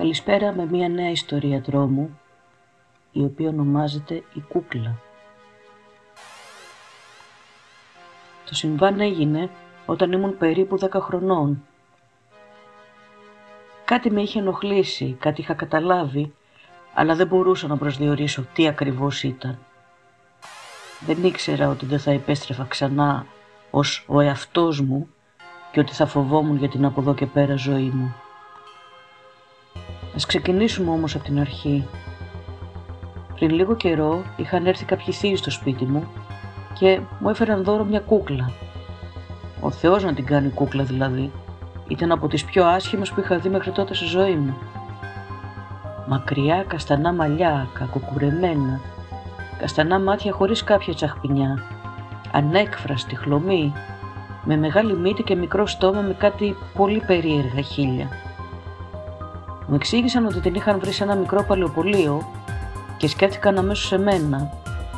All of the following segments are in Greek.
Καλησπέρα με μια νέα ιστορία τρόμου, η οποία ονομάζεται «Η Κούκλα». Το συμβάν έγινε όταν ήμουν περίπου 10 χρονών. Κάτι με είχε ενοχλήσει, κάτι είχα καταλάβει, αλλά δεν μπορούσα να προσδιορίσω τι ακριβώς ήταν. Δεν ήξερα ότι δεν θα επέστρεφα ξανά ως ο εαυτός μου και ότι θα φοβόμουν για την από εδώ και πέρα ζωή μου. Ας ξεκινήσουμε όμως από την αρχή. Πριν λίγο καιρό είχαν έρθει κάποιοι θείοι στο σπίτι μου και μου έφεραν δώρο μια κούκλα. Ο Θεός να την κάνει κούκλα δηλαδή. Ήταν από τις πιο άσχημες που είχα δει μέχρι τότε στη ζωή μου. Μακριά, καστανά μαλλιά, κακοκουρεμένα, καστανά μάτια χωρίς κάποια τσαχπινιά, ανέκφραστη χλωμή, με μεγάλη μύτη και μικρό στόμα με κάτι πολύ περίεργα χείλια. Μου εξήγησαν ότι την είχαν βρει σε ένα μικρό παλαιοπολείο και σκέφτηκαν αμέσως σε μένα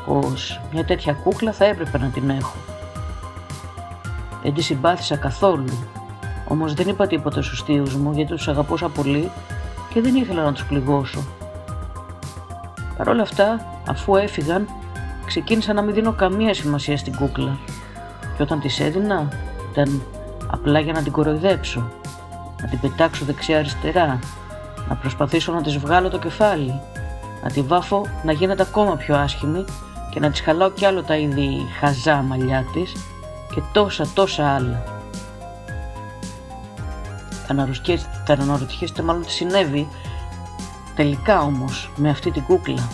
πως μια τέτοια κούκλα θα έπρεπε να την έχω. Δεν τη συμπάθησα καθόλου, όμως δεν είπα τίποτα στους θείους μου γιατί τους αγαπούσα πολύ και δεν ήθελα να τους πληγώσω. Παρ' όλα αυτά, αφού έφυγαν, ξεκίνησα να μην δίνω καμία σημασία στην κούκλα και όταν της έδινα ήταν απλά για να την κοροϊδέψω, να την πετάξω δεξιά-αριστερά να προσπαθήσω να της βγάλω το κεφάλι, να τη βάφω να γίνεται ακόμα πιο άσχημη και να της χαλάω κι άλλο τα είδη χαζά μαλλιά της και τόσα τόσα άλλα. Θα αναρωτιέστε μάλλον τι συνέβη, τελικά όμως με αυτή την κούκλα.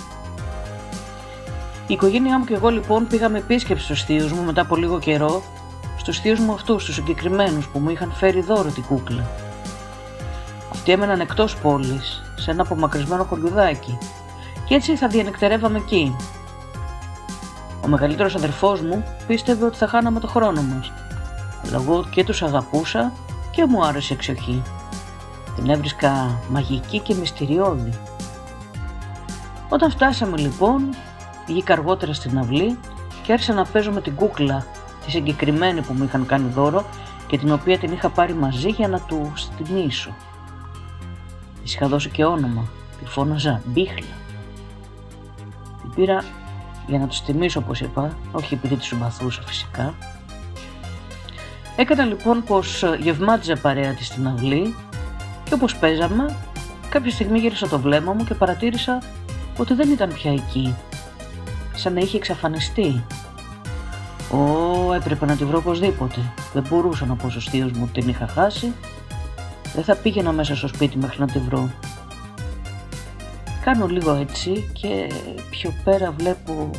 Η οικογένειά μου και εγώ λοιπόν πήγαμε επίσκεψη στους θείους μου μετά από λίγο καιρό, στους θείους μου αυτούς, τους συγκεκριμένους που μου είχαν φέρει δώρο την κούκλα. Αυτοί έμεναν εκτός πόλης, σε ένα απομακρυσμένο χωριουδάκι και έτσι θα διανεκτερεύαμε εκεί. Ο μεγαλύτερος αδερφός μου πίστευε ότι θα χάναμε το χρόνο μας, αλλά εγώ και τους αγαπούσα και μου άρεσε η εξοχή. Την έβρισκα μαγική και μυστηριώδη. Όταν φτάσαμε λοιπόν, βγήκα αργότερα στην αυλή και άρχισα να παίζω με την κούκλα, τη συγκεκριμένη που μου είχαν κάνει δώρο και την οποία την είχα πάρει μαζί για να του θυμίσω. Της είχα δώσει και όνομα. Τη φώναζα Μπίχλα. Την πήρα για να τους τιμήσω όπως είπα, όχι επειδή τη συμπαθούσα φυσικά. Έκανα λοιπόν πως γευμάτιζε παρέα της στην αυλή και όπως παίζαμε, κάποια στιγμή γύρισα το βλέμμα μου και παρατήρησα ότι δεν ήταν πια εκεί. Σαν να είχε εξαφανιστεί. Ω, έπρεπε να τη βρω οπωσδήποτε. Δεν μπορούσα να πω στους θείους μου ότι την είχα χάσει δεν θα πήγαινα μέσα στο σπίτι μέχρι να τη βρω. Κάνω λίγο έτσι και πιο πέρα βλέπω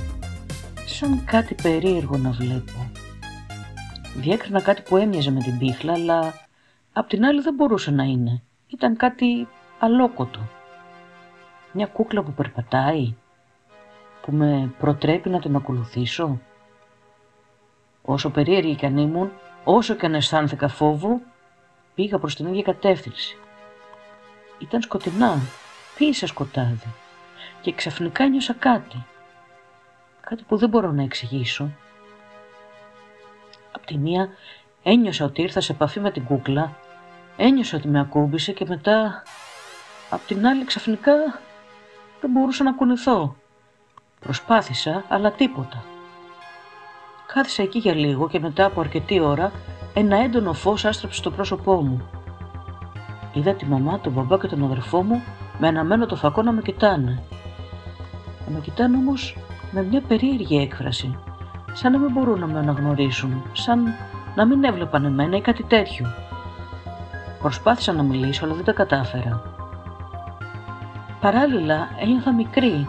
σαν κάτι περίεργο να βλέπω. Διέκρινα κάτι που έμοιαζε με την πίχλα, αλλά απ' την άλλη δεν μπορούσε να είναι. Ήταν κάτι αλόκοτο. Μια κούκλα που περπατάει, που με προτρέπει να την ακολουθήσω. Όσο περίεργη κι αν ήμουν, όσο κι αν αισθάνθηκα φόβο, Πήγα προς την ίδια κατεύθυνση. Ήταν σκοτεινά, πίεσα σκοτάδι και ξαφνικά νιώσα κάτι. Κάτι που δεν μπορώ να εξηγήσω. Απ' τη μία ένιωσα ότι ήρθα σε επαφή με την κούκλα, ένιωσα ότι με ακούμπησε και μετά απ' την άλλη ξαφνικά δεν μπορούσα να κουνηθώ. Προσπάθησα, αλλά τίποτα. Κάθισα εκεί για λίγο και μετά από αρκετή ώρα ένα έντονο φως άστραψε στο πρόσωπό μου. Είδα τη μαμά, τον μπαμπά και τον αδερφό μου με αναμένο το φακό να με κοιτάνε. Να με κοιτάνε όμως με μια περίεργη έκφραση, σαν να μην μπορούν να με αναγνωρίσουν, σαν να μην έβλεπαν εμένα ή κάτι τέτοιο. Προσπάθησα να μιλήσω, αλλά δεν τα κατάφερα. Παράλληλα ένιωθα μικρή,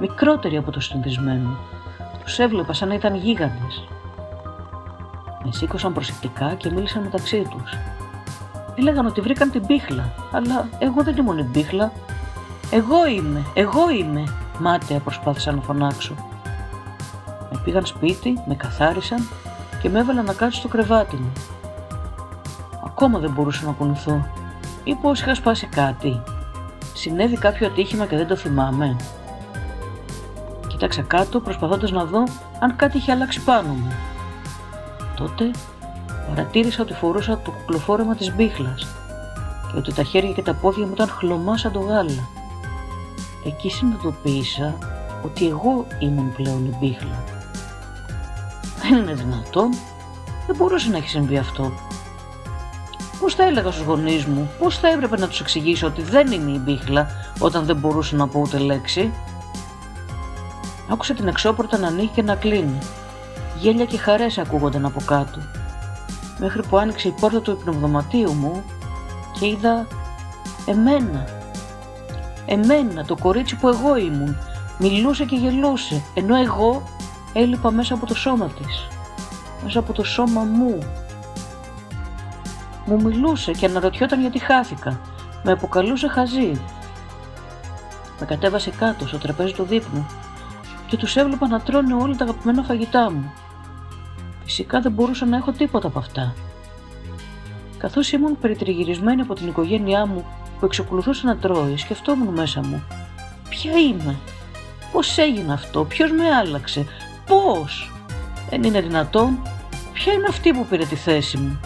μικρότερη από το συνηθισμένο. Τους έβλεπα σαν να ήταν γίγαντες. Με σήκωσαν προσεκτικά και μίλησαν μεταξύ τους. Έλεγαν ότι βρήκαν την πίχλα, αλλά εγώ δεν ήμουν η πίχλα. Εγώ είμαι, εγώ είμαι, μάταια προσπάθησα να φωνάξω. Με πήγαν σπίτι, με καθάρισαν και με έβαλαν να κάτσω στο κρεβάτι μου. Ακόμα δεν μπορούσα να κουνηθώ. Ή πως είχα σπάσει κάτι. Συνέβη κάποιο ατύχημα και δεν το θυμάμαι. Κοίταξα κάτω προσπαθώντας να δω αν κάτι είχε αλλάξει πάνω μου τότε παρατήρησα ότι φορούσα το κουκλοφόρεμα της μπίχλας. και ότι τα χέρια και τα πόδια μου ήταν χλωμά σαν το γάλα. Εκεί συνειδητοποίησα ότι εγώ ήμουν πλέον η μπίχλα. Δεν είναι δυνατόν. Δεν μπορούσε να έχει συμβεί αυτό. Πώς θα έλεγα στους γονείς μου, πώς θα έπρεπε να τους εξηγήσω ότι δεν είμαι η μπίχλα όταν δεν μπορούσα να πω ούτε λέξη; Άκουσα την εξώπορτα να ανοίγει και να κλείνει. Γέλια και χαρές ακούγονταν από κάτω. Μέχρι που άνοιξε η πόρτα του υπνοδωματίου μου και είδα εμένα. Εμένα, το κορίτσι που εγώ ήμουν. Μιλούσε και γελούσε, ενώ εγώ έλειπα μέσα από το σώμα της. Μέσα από το σώμα μου. Μου μιλούσε και αναρωτιόταν γιατί χάθηκα. Με αποκαλούσε χαζή. Με κατέβασε κάτω στο τραπέζι του δείπνου και τους έβλεπα να τρώνε όλα τα αγαπημένα φαγητά μου. Φυσικά δεν μπορούσα να έχω τίποτα από αυτά. Καθώς ήμουν περιτριγυρισμένη από την οικογένειά μου που εξακολουθούσε να τρώει, σκεφτόμουν μέσα μου. Ποια είμαι, πώς έγινε αυτό, ποιος με άλλαξε, πώς; Δεν είναι δυνατόν, ποια είναι αυτή που πήρε τη θέση μου;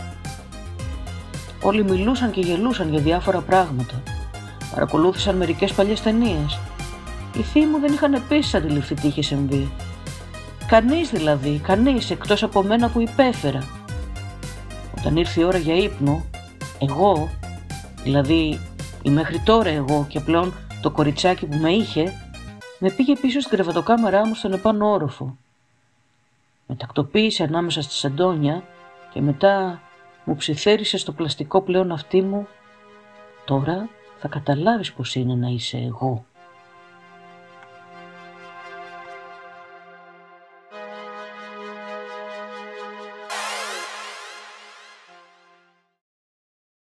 Όλοι μιλούσαν και γελούσαν για διάφορα πράγματα. Παρακολούθησαν μερικές παλιές ταινίες. Οι θείοι μου δεν είχαν επίσης αντιληφθεί τι είχε συμβεί. Κανείς δηλαδή, κανείς εκτός από μένα που υπέφερα. Όταν ήρθε η ώρα για ύπνο, εγώ, δηλαδή η μέχρι τώρα εγώ και πλέον το κοριτσάκι που με είχε, με πήγε πίσω στην κρεβατοκάμερά μου στον επάνω όροφο. Με τακτοποίησε ανάμεσα στη σεντόνια και μετά μου ψιθέρισε στο πλαστικό πλέον αυτί μου «Τώρα θα καταλάβεις πως είναι να είσαι εγώ».